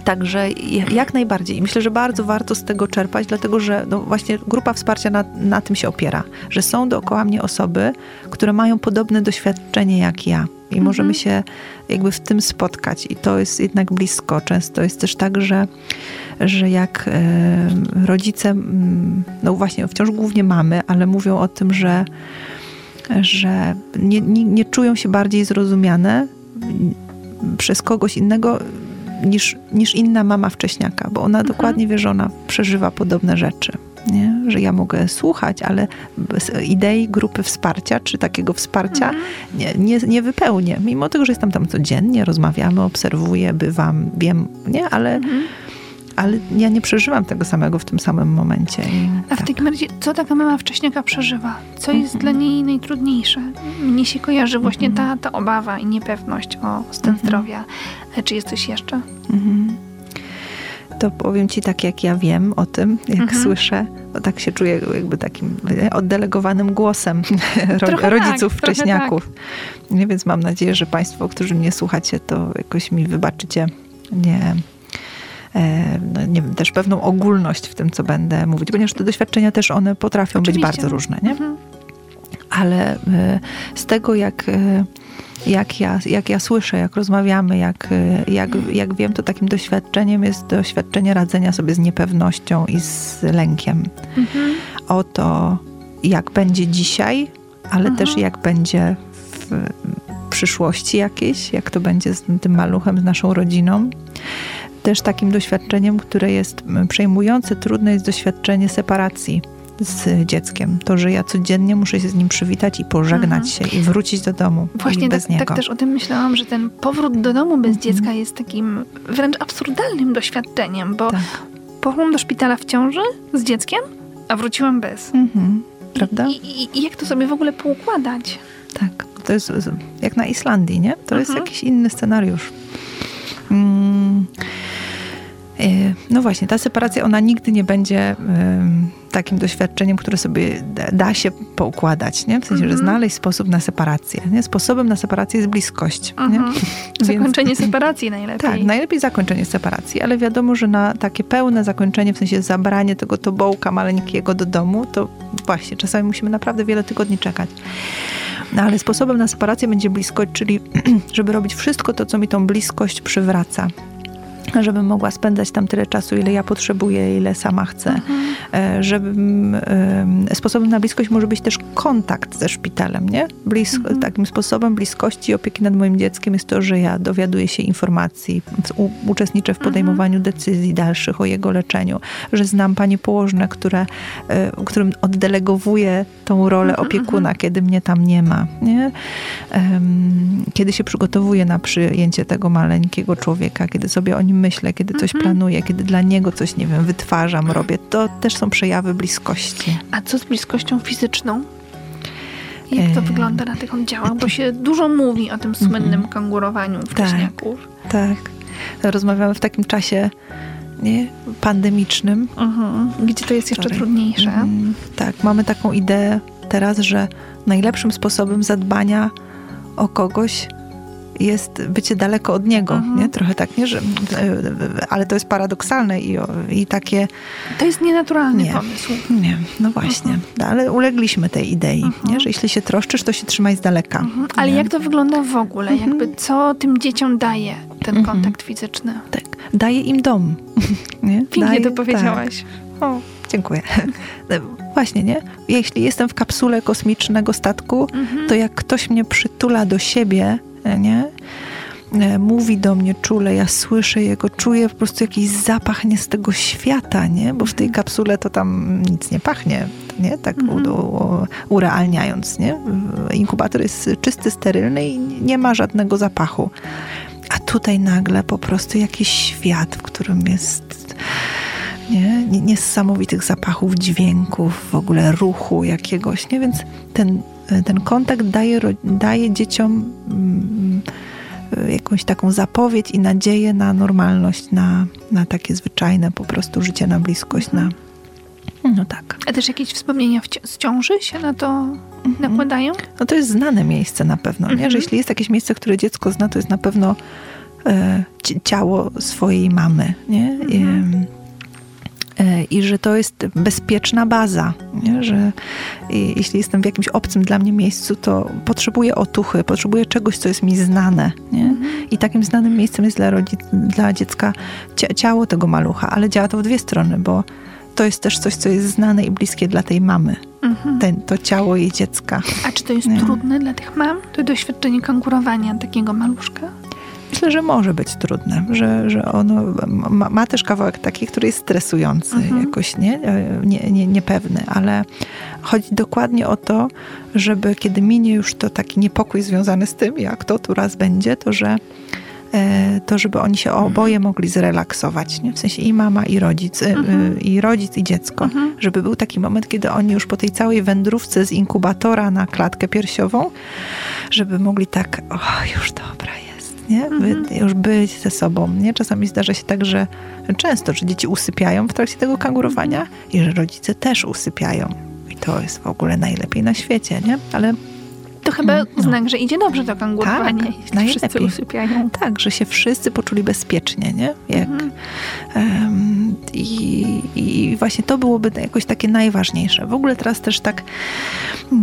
Także jak najbardziej. Myślę, że bardzo warto z tego czerpać, dlatego że no właśnie grupa wsparcia na, na tym się opiera, że są dookoła mnie osoby, które mają podobne doświadczenie jak ja. I mhm. możemy się jakby w tym spotkać, i to jest jednak blisko. Często jest też tak, że, że jak rodzice, no właśnie, wciąż głównie mamy, ale mówią o tym, że że nie, nie, nie czują się bardziej zrozumiane przez kogoś innego niż, niż inna mama wcześniaka, bo ona mhm. dokładnie wie, że ona przeżywa podobne rzeczy. Nie? Że ja mogę słuchać, ale idei grupy wsparcia, czy takiego wsparcia mhm. nie, nie, nie wypełnię. Mimo tego, że jestem tam codziennie, rozmawiamy, obserwuję, bywam, wiem, nie? Ale mhm ale ja nie przeżywam tego samego w tym samym momencie. I A w tak. takim razie, co taka mama wcześniaka przeżywa? Co jest mm -hmm. dla niej najtrudniejsze? Mnie się kojarzy właśnie mm -hmm. ta, ta obawa i niepewność o stan mm -hmm. zdrowia. E, czy jest coś jeszcze? Mhm. To powiem ci tak, jak ja wiem o tym, jak mhm. słyszę, bo tak się czuję jakby takim oddelegowanym głosem tak, rodziców tak, wcześniaków. Tak. Więc mam nadzieję, że Państwo, którzy mnie słuchacie, to jakoś mi wybaczycie. Nie, no, nie wiem, też pewną ogólność w tym, co będę mówić, ponieważ te doświadczenia też one potrafią Oczywiście. być bardzo różne, nie? Mhm. Ale e, z tego, jak e, jak ja, jak ja słyszę, jak rozmawiamy, jak, jak, jak wiem, to takim doświadczeniem jest doświadczenie radzenia sobie z niepewnością i z lękiem. Mhm. O to, jak będzie dzisiaj, ale mhm. też jak będzie w przyszłości jakieś, jak to będzie z tym maluchem, z naszą rodziną też takim doświadczeniem, które jest przejmujące, trudne jest doświadczenie separacji z dzieckiem. To, że ja codziennie muszę się z nim przywitać i pożegnać mhm. się i wrócić do domu. Właśnie bez tak, niego. tak też o tym myślałam, że ten powrót do domu bez mhm. dziecka jest takim wręcz absurdalnym doświadczeniem, bo tak. poszłam do szpitala w ciąży z dzieckiem, a wróciłam bez. Mhm. Prawda? I, i, I, jak to sobie w ogóle poukładać? Tak, to jest jak na Islandii, nie? To jest mhm. jakiś inny scenariusz. Mm. E, no właśnie, ta separacja, ona nigdy nie będzie takim doświadczeniem, które sobie da się poukładać, nie? W sensie, że mhm. znaleźć sposób na separację. Nie? Sposobem na separację jest bliskość. Nie? Mhm. Zakończenie Więc, separacji najlepiej. Tak, najlepiej zakończenie separacji, ale wiadomo, że na takie pełne zakończenie, w sensie zabranie tego tobołka maleńkiego do domu, to właśnie czasami musimy naprawdę wiele tygodni czekać. No ale sposobem na separację będzie bliskość, czyli żeby robić wszystko to, co mi tą bliskość przywraca żebym mogła spędzać tam tyle czasu, ile ja potrzebuję, ile sama chcę. Mhm. E, żebym, sposobem na bliskość może być też kontakt ze szpitalem, nie? Blisko, mhm. Takim sposobem bliskości i opieki nad moim dzieckiem jest to, że ja dowiaduję się informacji, u, uczestniczę w mhm. podejmowaniu mhm. decyzji dalszych o jego leczeniu, że znam panie położne, które, e, którym oddelegowuję tą rolę mhm, opiekuna, mhm. kiedy mnie tam nie ma, nie? Kiedy się przygotowuję na przyjęcie tego maleńkiego człowieka, kiedy sobie o nim myślę, kiedy coś mhm. planuję, kiedy dla niego coś, nie wiem, wytwarzam, robię, to też są przejawy bliskości. A co z bliskością fizyczną? Jak to wygląda na tych oddziałach? Bo się dużo mówi o tym słynnym mhm. kangurowaniu wcześniaków. Tak, tak. Rozmawiamy w takim czasie nie, pandemicznym. Mhm. Gdzie to jest jeszcze trudniejsze. Mm, tak, mamy taką ideę teraz, że najlepszym sposobem zadbania o kogoś jest bycie daleko od niego, mhm. nie? Trochę tak, nie? Że, ale to jest paradoksalne i, i takie... To jest nienaturalny nie, pomysł. Nie, no właśnie. Mhm. Ale ulegliśmy tej idei, mhm. nie? Że jeśli się troszczysz, to się trzymaj z daleka. Mhm. Ale jak to wygląda w ogóle? Mhm. Jakby co tym dzieciom daje ten mhm. kontakt fizyczny? Tak. Daje im dom. Nie? Pięknie daje, to powiedziałaś. Tak. O, dziękuję. Właśnie, nie? Jeśli jestem w kapsule kosmicznego statku, to jak ktoś mnie przytula do siebie, nie? E, mówi do mnie czule, ja słyszę jego, czuję po prostu jakiś zapach nie z tego świata, nie? Bo w tej kapsule to tam nic nie pachnie, nie? Tak mhm. u, u, urealniając, nie? Inkubator jest czysty, sterylny i nie ma żadnego zapachu. A tutaj nagle po prostu jakiś świat, w którym jest nie? niesamowitych zapachów, dźwięków, w ogóle ruchu jakiegoś, nie? Więc ten ten kontakt daje, daje dzieciom mm, jakąś taką zapowiedź i nadzieję na normalność, na, na takie zwyczajne po prostu życie na bliskość, na no tak. A też jakieś wspomnienia z ciąży się na to mhm. nakładają? No to jest znane miejsce na pewno, nie? Mhm. że jeśli jest jakieś miejsce, które dziecko zna, to jest na pewno e, ciało swojej mamy. Nie? Mhm. E, i że to jest bezpieczna baza, nie? że jeśli jestem w jakimś obcym dla mnie miejscu, to potrzebuję otuchy, potrzebuję czegoś, co jest mi znane. Nie? I takim znanym miejscem jest dla, rodzic, dla dziecka ciało tego malucha, ale działa to w dwie strony, bo to jest też coś, co jest znane i bliskie dla tej mamy. Mhm. Ten, to ciało jej dziecka. A czy to jest nie? trudne dla tych mam, to doświadczenie konkurowania takiego maluszka? Myślę, że może być trudne, że, że ono ma, ma też kawałek taki, który jest stresujący, mhm. jakoś nie? Nie, nie, niepewny, ale chodzi dokładnie o to, żeby kiedy minie już to taki niepokój związany z tym, jak to tu raz będzie, to że E, to żeby oni się oboje mogli zrelaksować, nie? w sensie i mama, i rodzic, e, mhm. i rodzic, i dziecko. Mhm. Żeby był taki moment, kiedy oni już po tej całej wędrówce z inkubatora na klatkę piersiową, żeby mogli tak, o, już dobra jest, nie? Mhm. By, już być ze sobą, nie? Czasami zdarza się tak, że często, że dzieci usypiają w trakcie tego kangurowania i że rodzice też usypiają. I to jest w ogóle najlepiej na świecie, nie? Ale to chyba mm, no. znak, że idzie dobrze to kangurowanie. Tak, najlepiej. Wszyscy usypiają. Tak, że się wszyscy poczuli bezpiecznie, nie? Jak, mhm. um, i, I właśnie to byłoby jakoś takie najważniejsze. W ogóle teraz też tak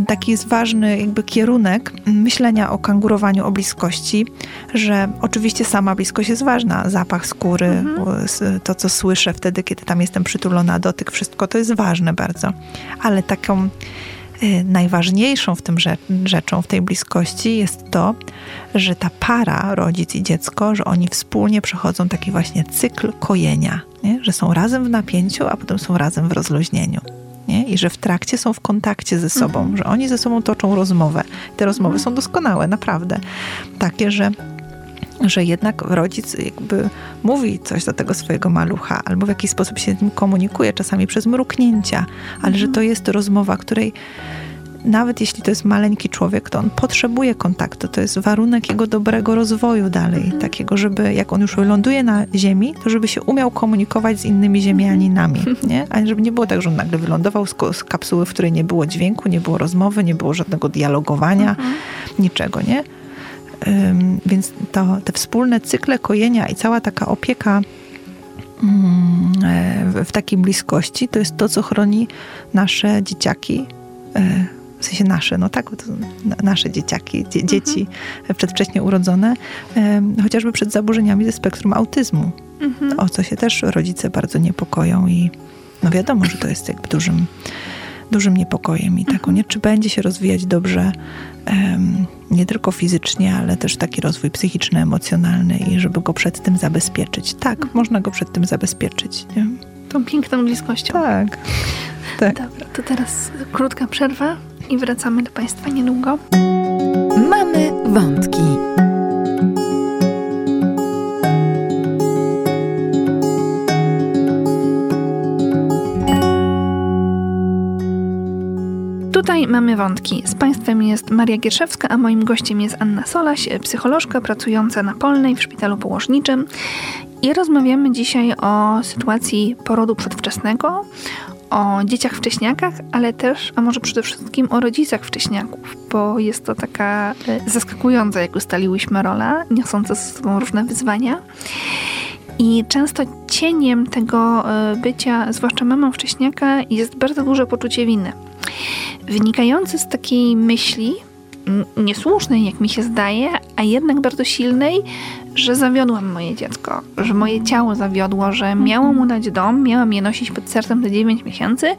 taki jest ważny jakby kierunek myślenia o kangurowaniu, o bliskości, że oczywiście sama bliskość jest ważna. Zapach skóry, mhm. to co słyszę wtedy, kiedy tam jestem przytulona, dotyk, wszystko to jest ważne bardzo. Ale taką najważniejszą w tym rzeczą, w tej bliskości jest to, że ta para, rodzic i dziecko, że oni wspólnie przechodzą taki właśnie cykl kojenia, nie? że są razem w napięciu, a potem są razem w rozluźnieniu. Nie? I że w trakcie są w kontakcie ze sobą, mhm. że oni ze sobą toczą rozmowę. Te rozmowy mhm. są doskonałe, naprawdę. Takie, że że jednak rodzic jakby mówi coś do tego swojego malucha, albo w jakiś sposób się z nim komunikuje, czasami przez mruknięcia, ale mhm. że to jest rozmowa, której nawet jeśli to jest maleńki człowiek, to on potrzebuje kontaktu. To jest warunek jego dobrego rozwoju dalej. Mhm. Takiego, żeby jak on już ląduje na ziemi, to żeby się umiał komunikować z innymi ziemianinami. Mhm. Nie? A żeby nie było tak, że on nagle wylądował z, z kapsuły, w której nie było dźwięku, nie było rozmowy, nie było żadnego dialogowania, mhm. niczego, nie? Więc to, te wspólne cykle kojenia i cała taka opieka mm, e, w takiej bliskości to jest to, co chroni nasze dzieciaki, e, w sensie nasze, no tak, nasze dzieciaki, dzie, dzieci mhm. przedwcześnie urodzone, chociażby przed zaburzeniami ze spektrum autyzmu, mhm. o co się też rodzice bardzo niepokoją i no wiadomo, że to jest jakby dużym dużym niepokojem i taką, mhm. nie? Czy będzie się rozwijać dobrze nie tylko fizycznie, ale też taki rozwój psychiczny, emocjonalny i żeby go przed tym zabezpieczyć. Tak, mhm. można go przed tym zabezpieczyć. Nie? Tą piękną bliskością. Tak. tak. Dobra, to teraz krótka przerwa i wracamy do Państwa niedługo. Mamy wątki. Tutaj mamy wątki. Z Państwem jest Maria Gierszewska, a moim gościem jest Anna Solaś, psycholożka pracująca na Polnej w szpitalu położniczym. I rozmawiamy dzisiaj o sytuacji porodu przedwczesnego, o dzieciach wcześniakach, ale też, a może przede wszystkim o rodzicach wcześniaków, bo jest to taka e, zaskakująca, jak ustaliłyśmy, rola, niosąca ze sobą różne wyzwania. I często cieniem tego e, bycia, zwłaszcza mamą wcześniaka, jest bardzo duże poczucie winy wynikający z takiej myśli, niesłusznej, jak mi się zdaje, a jednak bardzo silnej, że zawiodłam moje dziecko, że moje ciało zawiodło, że mhm. miało mu dać dom, miałam je nosić pod sercem te 9 miesięcy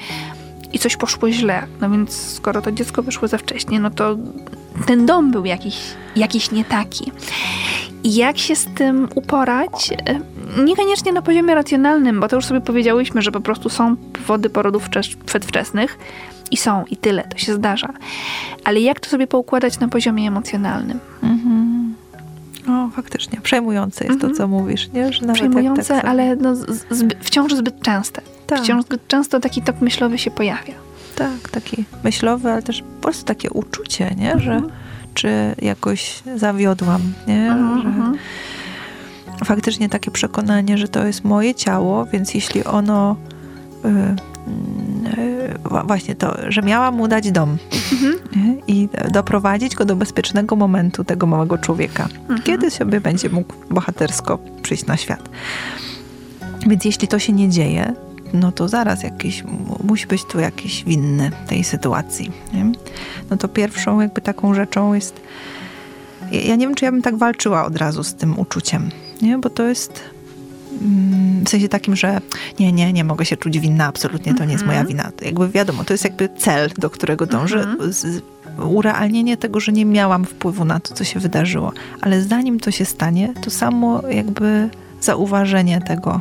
i coś poszło źle. No więc skoro to dziecko wyszło za wcześnie, no to ten dom był jakiś, jakiś nie taki. I jak się z tym uporać? Niekoniecznie na poziomie racjonalnym, bo to już sobie powiedziałyśmy, że po prostu są powody porodów przedwczesnych, i są, i tyle, to się zdarza. Ale jak to sobie poukładać na poziomie emocjonalnym? Mhm. O, faktycznie. Przejmujące jest to, mhm. co mówisz, nie? Że nawet Przejmujące, tak ale no, zby, wciąż zbyt częste. Tak. Wciąż zbyt często taki tok myślowy się pojawia. Tak, taki myślowy, ale też po prostu takie uczucie, nie? Mhm. Że czy jakoś zawiodłam, nie? Mhm, że mhm. Faktycznie takie przekonanie, że to jest moje ciało, więc jeśli ono y, właśnie to, że miała mu dać dom mhm. i doprowadzić go do bezpiecznego momentu tego małego człowieka, mhm. kiedy sobie będzie mógł bohatersko przyjść na świat. Więc jeśli to się nie dzieje, no to zaraz jakiś, musi być tu jakiś winny tej sytuacji. Nie? No to pierwszą jakby taką rzeczą jest, ja nie wiem, czy ja bym tak walczyła od razu z tym uczuciem, nie? bo to jest Mm, w sensie takim, że nie, nie, nie mogę się czuć winna, absolutnie to nie jest moja mhm. wina. Jakby wiadomo, to jest jakby cel, do którego dążę. Mhm. urealnienie tego, że nie miałam wpływu na to, co się wydarzyło. Ale zanim to się stanie, to samo jakby zauważenie tego,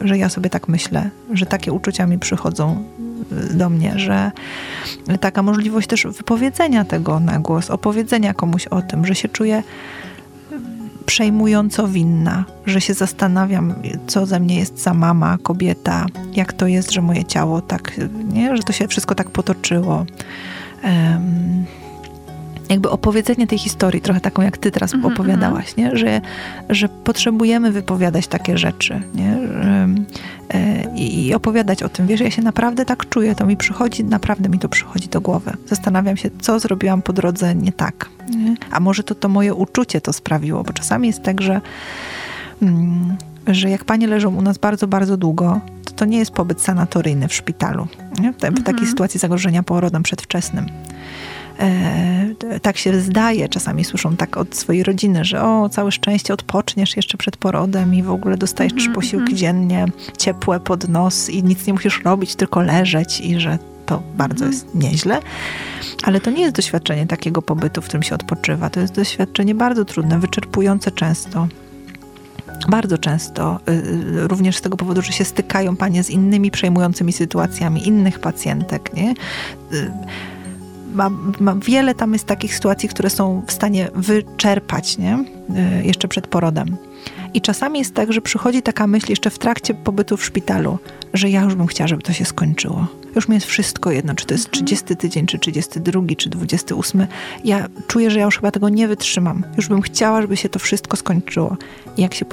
że ja sobie tak myślę, że takie uczucia mi przychodzą do mnie, że taka możliwość też wypowiedzenia tego na głos, opowiedzenia komuś o tym, że się czuję przejmująco winna, że się zastanawiam, co ze mnie jest za mama, kobieta, jak to jest, że moje ciało tak, nie? że to się wszystko tak potoczyło. Um, jakby opowiedzenie tej historii, trochę taką jak ty teraz mm -hmm. opowiadałaś, nie? Że, że potrzebujemy wypowiadać takie rzeczy nie? Że, e, i opowiadać o tym. Wiesz, ja się naprawdę tak czuję, to mi przychodzi, naprawdę mi to przychodzi do głowy. Zastanawiam się, co zrobiłam po drodze nie tak. Nie? A może to to moje uczucie to sprawiło, bo czasami jest tak, że, mm, że jak panie leżą u nas bardzo, bardzo długo, to to nie jest pobyt sanatoryjny w szpitalu. Nie? W, w takiej mm -hmm. sytuacji zagrożenia porodem przedwczesnym e, tak się zdaje, czasami słyszą tak od swojej rodziny, że o, całe szczęście odpoczniesz jeszcze przed porodem i w ogóle dostajesz mm -hmm. posiłki mhm. dziennie, ciepłe pod nos i nic nie musisz robić, tylko leżeć i że to bardzo mm. jest nieźle. Ale to nie jest doświadczenie takiego pobytu, w którym się odpoczywa. To jest doświadczenie bardzo trudne, wyczerpujące często. Bardzo często, y, również z tego powodu, że się stykają panie z innymi przejmującymi sytuacjami innych pacjentek. Nie? Ma, ma wiele tam jest takich sytuacji, które są w stanie wyczerpać nie? Y, jeszcze przed porodem. I czasami jest tak, że przychodzi taka myśl jeszcze w trakcie pobytu w szpitalu, że ja już bym chciała, żeby to się skończyło. Już mi jest wszystko jedno, czy to jest 30 mhm. tydzień, czy 32, czy 28. Ja czuję, że ja już chyba tego nie wytrzymam. Już bym chciała, żeby się to wszystko skończyło. I jak się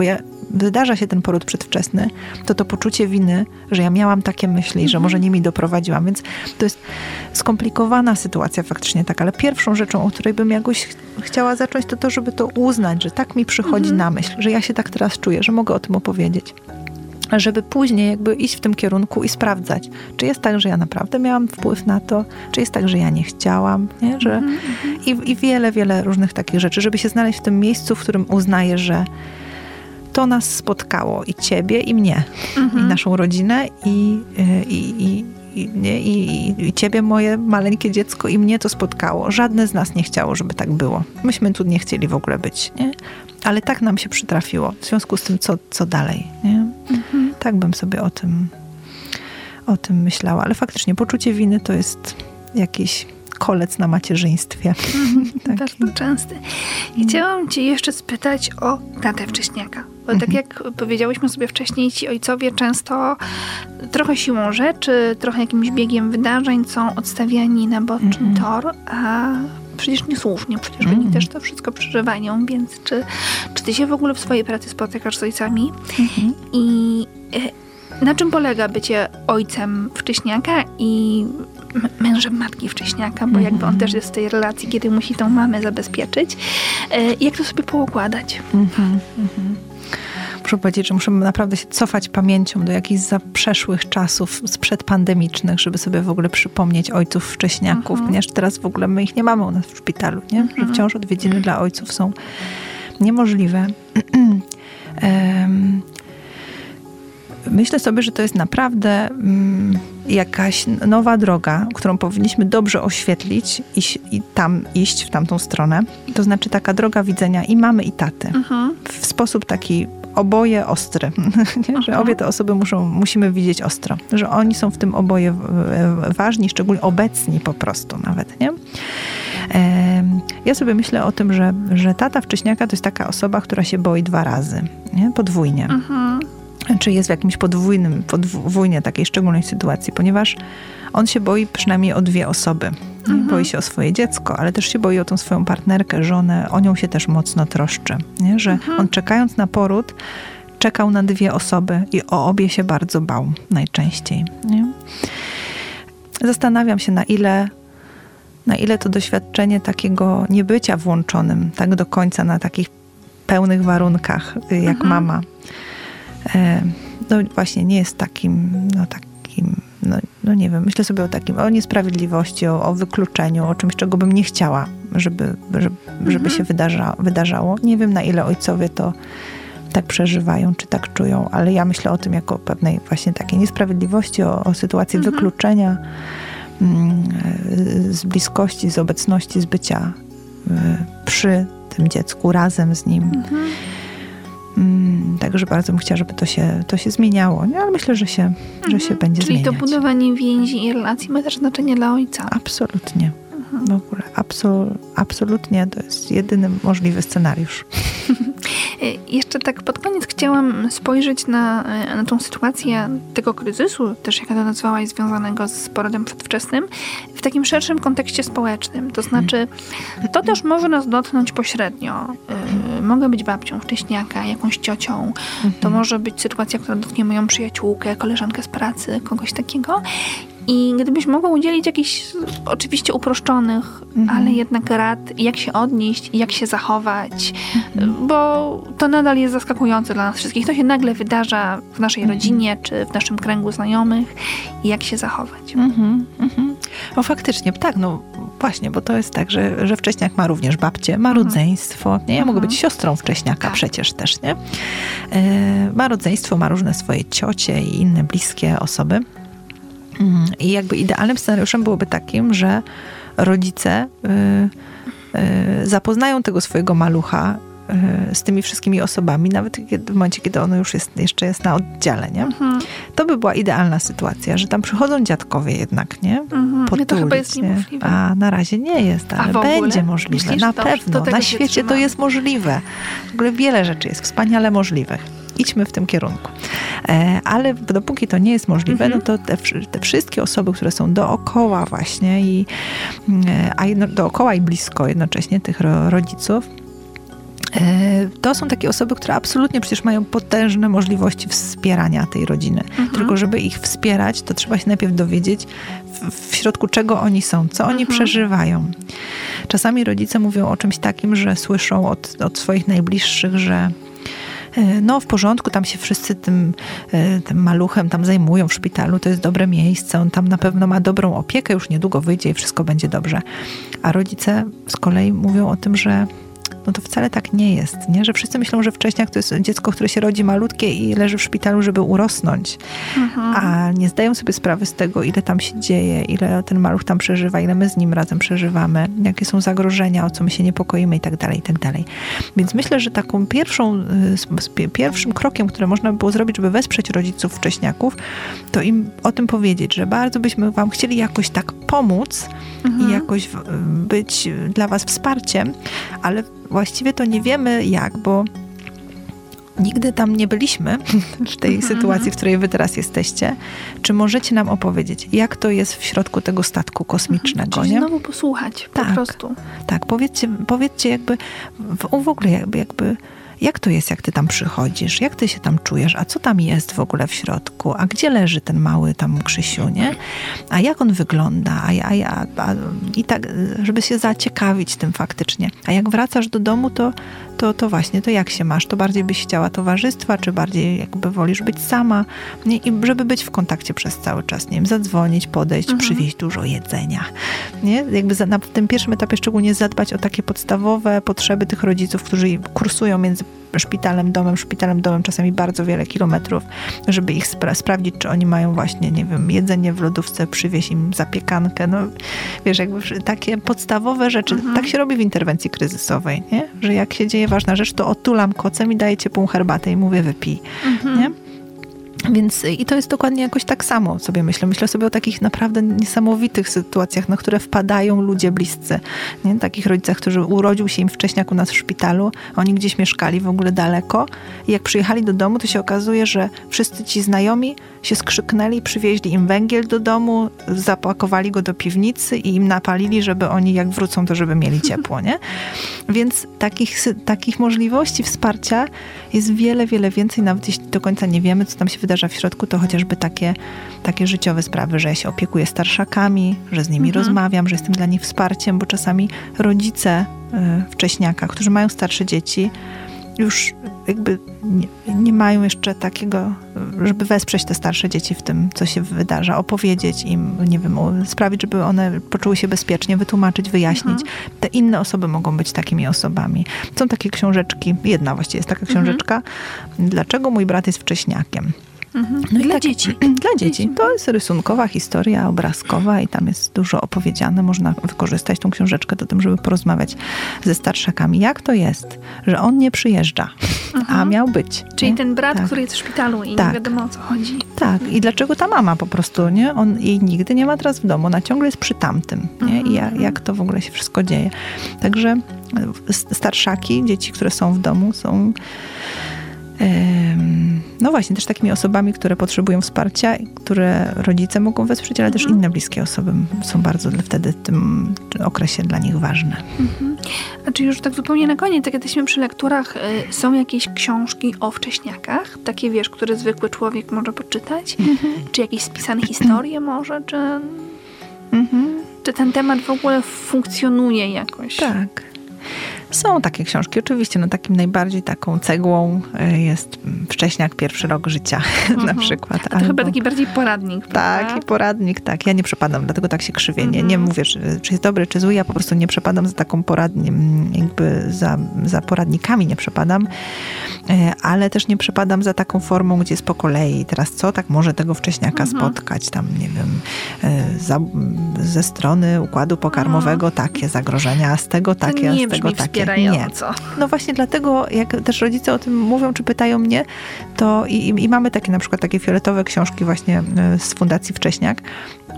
wydarza się ten poród przedwczesny, to to poczucie winy, że ja miałam takie myśli, że może mhm. nimi doprowadziłam. Więc to jest skomplikowana sytuacja faktycznie tak, ale pierwszą rzeczą, o której bym jakoś chciała zacząć, to to, żeby to uznać, że tak mi przychodzi mhm. na myśl, że ja się tak teraz czuję, że mogę o tym opowiedzieć żeby później jakby iść w tym kierunku i sprawdzać, czy jest tak, że ja naprawdę miałam wpływ na to, czy jest tak, że ja nie chciałam, nie? Że, -hmm. i, i wiele, wiele różnych takich rzeczy, żeby się znaleźć w tym miejscu, w którym uznaję, że to nas spotkało i ciebie, i mnie, -hmm. i naszą rodzinę, i, i, i, i, nie, i, i ciebie, moje maleńkie dziecko, i mnie to spotkało. Żadne z nas nie chciało, żeby tak było. Myśmy tu nie chcieli w ogóle być, nie? Ale tak nam się przytrafiło. W związku z tym, co, co dalej, nie? Mhm. Tak bym sobie o tym, o tym myślała. Ale faktycznie poczucie winy to jest jakiś kolec na macierzyństwie. Mhm, bardzo częsty. Chciałam cię jeszcze spytać o tatę wcześniaka. Bo tak mhm. jak powiedziałyśmy sobie wcześniej, ci ojcowie często trochę siłą rzeczy, trochę jakimś biegiem wydarzeń są odstawiani na boczny mhm. tor, a przecież niesłusznie, przecież mm. oni też to wszystko przeżywają, więc czy, czy ty się w ogóle w swojej pracy spotykasz z ojcami mm -hmm. i e, na czym polega bycie ojcem wcześniaka i mężem matki wcześniaka, bo jakby on mhm. też jest w tej relacji, kiedy musi tą mamę zabezpieczyć. E, jak to sobie poukładać? Mm -hmm. Muszę powiedzieć, że musimy naprawdę się cofać pamięcią do jakichś przeszłych czasów sprzed pandemicznych, żeby sobie w ogóle przypomnieć ojców wcześniaków, mhm. ponieważ teraz w ogóle my ich nie mamy u nas w szpitalu, nie? że mhm. wciąż odwiedziny dla ojców są niemożliwe. Myślę sobie, że to jest naprawdę mm, jakaś nowa droga, którą powinniśmy dobrze oświetlić i, i, tam iść w tamtą stronę. To znaczy taka droga widzenia i mamy, i taty. Mhm. W sposób taki oboje ostry, że obie te osoby muszą, musimy widzieć ostro, że oni są w tym oboje ważni, szczególnie obecni po prostu nawet, nie? Ja sobie myślę o tym, że, że tata wcześniaka to jest taka osoba, która się boi dwa razy, nie? podwójnie. Mhm. Czy jest w jakimś podwójnym, podwójnie takiej szczególnej sytuacji, ponieważ on się boi przynajmniej o dwie osoby. Mhm. Boi się o swoje dziecko, ale też się boi o tą swoją partnerkę, żonę. O nią się też mocno troszczy. Nie? Że mhm. on czekając na poród, czekał na dwie osoby i o obie się bardzo bał najczęściej. Nie? Zastanawiam się, na ile, na ile to doświadczenie takiego niebycia włączonym tak do końca na takich pełnych warunkach y, jak mhm. mama, e, no właśnie nie jest takim, no takim no, no nie wiem, myślę sobie o takim, o niesprawiedliwości, o, o wykluczeniu, o czymś, czego bym nie chciała, żeby, żeby, żeby mhm. się wydarza, wydarzało. Nie wiem, na ile ojcowie to tak przeżywają, czy tak czują, ale ja myślę o tym jako o pewnej właśnie takiej niesprawiedliwości, o, o sytuacji mhm. wykluczenia mm, z bliskości, z obecności, z bycia przy tym dziecku, razem z nim. Mhm. Mm, także bardzo bym chciała, żeby to się, to się zmieniało, nie? ale myślę, że się, że się mhm. będzie Czyli zmieniać. Czyli to budowanie więzi i relacji ma też znaczenie dla ojca. Absolutnie. Mhm. W ogóle absol, absolutnie to jest jedyny możliwy scenariusz. Jeszcze tak pod koniec chciałam spojrzeć na, na tą sytuację tego kryzysu, też jak to nazwałaś, związanego z porodem przedwczesnym, w takim szerszym kontekście społecznym. To znaczy, to też może nas dotknąć pośrednio. Y, mogę być babcią wcześniaka, jakąś ciocią. To mhm. może być sytuacja, która dotknie moją przyjaciółkę, koleżankę z pracy, kogoś takiego. I gdybyś mogła udzielić jakichś oczywiście uproszczonych, mhm. ale jednak rad, jak się odnieść, jak się zachować, mhm. bo to nadal jest zaskakujące dla nas wszystkich. To się nagle wydarza w naszej mhm. rodzinie czy w naszym kręgu znajomych i jak się zachować. Mhm. mhm. O faktycznie, tak, no właśnie, bo to jest tak, że, że wcześniak ma również babcię, ma mhm. rodzeństwo. Nie? Ja mogę być siostrą wcześniaka tak. przecież też, nie? E, ma rodzeństwo, ma różne swoje ciocie i inne bliskie osoby. Mhm. I jakby idealnym scenariuszem byłoby takim, że rodzice y, y, zapoznają tego swojego malucha y, z tymi wszystkimi osobami, nawet w momencie, kiedy ono już jest, jeszcze jest na oddziale, nie? Mhm. To by była idealna sytuacja, że tam przychodzą dziadkowie jednak, nie? Mhm. Potulić, to chyba jest niemożliwe. A na razie nie jest, ale będzie możliwe. Myślisz, na pewno. Na świecie to jest możliwe. W ogóle wiele rzeczy jest wspaniale możliwych idźmy w tym kierunku. E, ale dopóki to nie jest możliwe, no to te, te wszystkie osoby, które są dookoła właśnie i e, a jedno, dookoła i blisko jednocześnie tych rodziców, e, to są takie osoby, które absolutnie przecież mają potężne możliwości wspierania tej rodziny. Mhm. Tylko żeby ich wspierać, to trzeba się najpierw dowiedzieć, w, w środku czego oni są, co oni mhm. przeżywają. Czasami rodzice mówią o czymś takim, że słyszą od, od swoich najbliższych, że no w porządku, tam się wszyscy tym, e, tym maluchem tam zajmują w szpitalu, to jest dobre miejsce, on tam na pewno ma dobrą opiekę, już niedługo wyjdzie i wszystko będzie dobrze. A rodzice z kolei mówią o tym, że no to wcale tak nie jest, nie? Że wszyscy myślą, że wcześniak to jest dziecko, które się rodzi malutkie i leży w szpitalu, żeby urosnąć. Mhm. A nie zdają sobie sprawy z tego, ile tam się dzieje, ile ten maluch tam przeżywa, ile my z nim razem przeżywamy, jakie są zagrożenia, o co my się niepokoimy i tak dalej, i tak dalej. Więc myślę, że taką pierwszą, y, pierwszym krokiem, które można by było zrobić, żeby wesprzeć rodziców wcześniaków, to im o tym powiedzieć, że bardzo byśmy wam chcieli jakoś tak pomóc mhm. i jakoś być dla was wsparciem, ale właściwie to nie wiemy jak, bo nigdy tam nie byliśmy w tej mhm. sytuacji, w której wy teraz jesteście. Czy możecie nam opowiedzieć, jak to jest w środku tego statku kosmicznego? Czyli nie? znowu posłuchać, tak, po prostu. Tak, powiedzcie, powiedzcie jakby w, w ogóle jakby, jakby jak to jest, jak ty tam przychodzisz, jak ty się tam czujesz, a co tam jest w ogóle w środku, a gdzie leży ten mały tam Krzysiu, nie? A jak on wygląda, a, a, a, a i tak, żeby się zaciekawić tym faktycznie. A jak wracasz do domu, to, to, to właśnie, to jak się masz? To bardziej byś chciała towarzystwa, czy bardziej jakby wolisz być sama? Nie? I żeby być w kontakcie przez cały czas, nie wiem, zadzwonić, podejść, mhm. przywieźć dużo jedzenia. Nie? Jakby za, na tym pierwszym etapie szczególnie zadbać o takie podstawowe potrzeby tych rodziców, którzy kursują między szpitalem, domem, szpitalem, domem, czasami bardzo wiele kilometrów, żeby ich spra sprawdzić, czy oni mają właśnie, nie wiem, jedzenie w lodówce, przywieźć im zapiekankę, no wiesz, jakby takie podstawowe rzeczy. Mhm. Tak się robi w interwencji kryzysowej, nie? Że jak się dzieje ważna rzecz, to otulam kocem i daję ciepłą herbatę i mówię wypij, mhm. nie? Więc i to jest dokładnie jakoś tak samo sobie myślę. Myślę sobie o takich naprawdę niesamowitych sytuacjach, na które wpadają ludzie bliscy. Nie? Takich rodzicach, którzy urodził się im wcześniak u nas w szpitalu, oni gdzieś mieszkali w ogóle daleko i jak przyjechali do domu, to się okazuje, że wszyscy ci znajomi się skrzyknęli, przywieźli im węgiel do domu, zapakowali go do piwnicy i im napalili, żeby oni jak wrócą, to żeby mieli ciepło, nie? Więc takich, takich możliwości wsparcia jest wiele, wiele więcej, nawet jeśli do końca nie wiemy, co tam się wydarza w środku, to chociażby takie, takie życiowe sprawy, że ja się opiekuję starszakami, że z nimi mhm. rozmawiam, że jestem dla nich wsparciem, bo czasami rodzice y, wcześniaka, którzy mają starsze dzieci, już jakby nie, nie, mają jeszcze takiego, żeby wesprzeć te starsze dzieci w tym, co się wydarza, opowiedzieć im, nie wiem, sprawić, żeby one poczuły się bezpiecznie, wytłumaczyć, wyjaśnić. Mhm. Te inne osoby mogą być takimi osobami. Są takie książeczki, jedna właściwie jest taka mhm. książeczka, mhm. Dlaczego mój brat jest wcześniakiem? Mhm. No dla tak, dzieci. Dla dzieci. To jest rysunkowa historia, obrazkowa i tam jest dużo opowiedziane. Można wykorzystać tą książeczkę do tym, żeby porozmawiać ze starszakami. Jak to jest, że on nie przyjeżdża, mhm. a miał być. Czyli nie? ten brat, tak. który jest w szpitalu i tak. nie wiadomo o co chodzi. Tak. I dlaczego ta mama po prostu, nie? On jej nigdy nie ma teraz w domu. Ona ciągle jest przy tamtym. Nie? I jak, jak to w ogóle się wszystko dzieje. Także starszaki, dzieci, które są w domu, są no właśnie, też takimi osobami, które potrzebują wsparcia, które rodzice mogą wesprzeć, ale też mhm. inne bliskie osoby są bardzo wtedy w tym okresie dla nich ważne. Mhm. A czy już tak zupełnie na koniec, jak jesteśmy przy lekturach, y, są jakieś książki o wcześniakach? Takie, wiesz, które zwykły człowiek może poczytać? Mhm. Czy jakieś spisane historie może? Czy, czy ten temat w ogóle funkcjonuje jakoś? Tak. Są takie książki, oczywiście. No takim najbardziej taką cegłą e, jest Wcześniak, pierwszy rok życia mhm. na przykład. A to Albo... chyba taki bardziej poradnik, Tak, prawda? i poradnik, tak. Ja nie przepadam, dlatego tak się krzywię. Nie, nie mhm. mówię, czy, czy jest dobry, czy zły. Ja po prostu nie przepadam za taką poradnikiem, jakby za, za poradnikami nie przepadam, e, ale też nie przepadam za taką formą, gdzie jest po kolei. Teraz co? Tak może tego wcześniaka mhm. spotkać, tam nie wiem, e, za, ze strony układu pokarmowego takie zagrożenia, a z tego takie, a z tego takie wspierająco. Nie. No właśnie dlatego, jak też rodzice o tym mówią, czy pytają mnie, to i, i mamy takie na przykład takie fioletowe książki właśnie e, z Fundacji Wcześniak,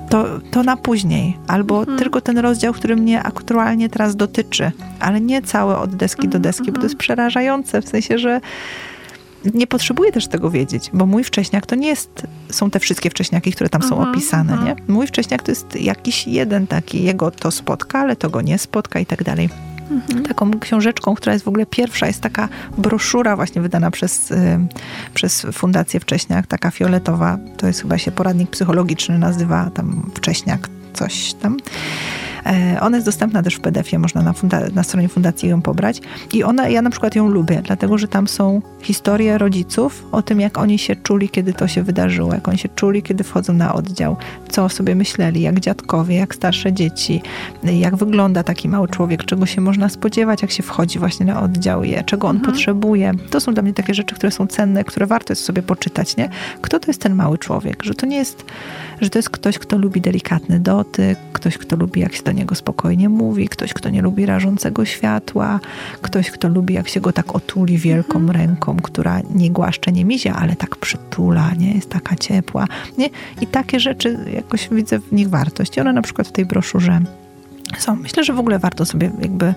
to, to na później. Albo mhm. tylko ten rozdział, który mnie aktualnie teraz dotyczy, ale nie całe od deski do deski, bo to jest mhm. przerażające, w sensie, że nie potrzebuję też tego wiedzieć, bo mój wcześniak to nie jest, są te wszystkie wcześniaki, które tam są mhm, opisane, nie? Mój wcześniak to jest jakiś jeden taki, jego to spotka, ale to go nie spotka i tak dalej. Mhm. Taką książeczką, która jest w ogóle pierwsza, jest taka broszura właśnie wydana przez, y, przez Fundację Wcześniak, taka fioletowa. To jest chyba się poradnik psychologiczny, nazywa tam Wcześniak coś tam. E, ona jest dostępna też w PDF-ie, można na, na stronie fundacji ją pobrać. I ona, ja na przykład ją lubię, dlatego że tam są historie rodziców o tym, jak oni się czuli, kiedy to się wydarzyło, jak oni się czuli, kiedy wchodzą na oddział, co o sobie myśleli, jak dziadkowie, jak starsze dzieci, jak wygląda taki mały człowiek, czego się można spodziewać, jak się wchodzi właśnie na oddział, je, czego on mhm. potrzebuje. To są dla mnie takie rzeczy, które są cenne, które warto jest sobie poczytać, nie? Kto to jest ten mały człowiek? Że to nie jest, że to jest ktoś, kto lubi delikatny dotyk, ktoś, kto lubi, jak się do niego spokojnie mówi, ktoś, kto nie lubi rażącego światła, ktoś, kto lubi, jak się go tak otuli wielką mhm. ręką, która nie głaszcze, nie mizia, ale tak przytula, nie? Jest taka ciepła, nie? I takie rzeczy jakoś widzę w nich wartość. I one na przykład w tej broszurze są. Myślę, że w ogóle warto sobie jakby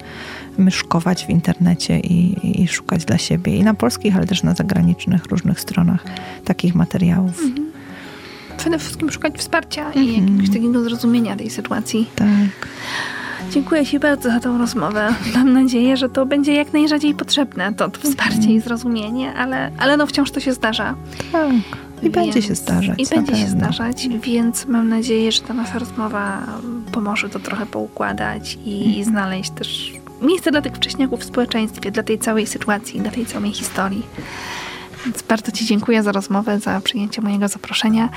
myszkować w internecie i, i szukać dla siebie i na polskich, ale też na zagranicznych różnych stronach takich materiałów. Mhm przede wszystkim szukać wsparcia i mhm. jakiegoś takiego zrozumienia tej sytuacji. Tak. Dziękuję Ci bardzo za tą rozmowę. Mam nadzieję, że to będzie jak najrzadziej potrzebne, to, to wsparcie mm. i zrozumienie, ale, ale no wciąż to się zdarza. Tak. I więc, będzie się zdarzać. I będzie pewno. się zdarzać, więc mam nadzieję, że ta nasza rozmowa pomoże to trochę poukładać i, mm. i znaleźć też miejsce dla tych wcześniaków w społeczeństwie, dla tej całej sytuacji, dla tej całej historii. Więc bardzo Ci dziękuję za rozmowę, za przyjęcie mojego zaproszenia.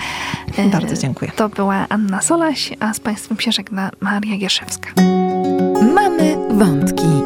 Bardzo dziękuję. To była Anna Solaś, a z Państwem się żegna Maria Gierszewska. Mamy wątki.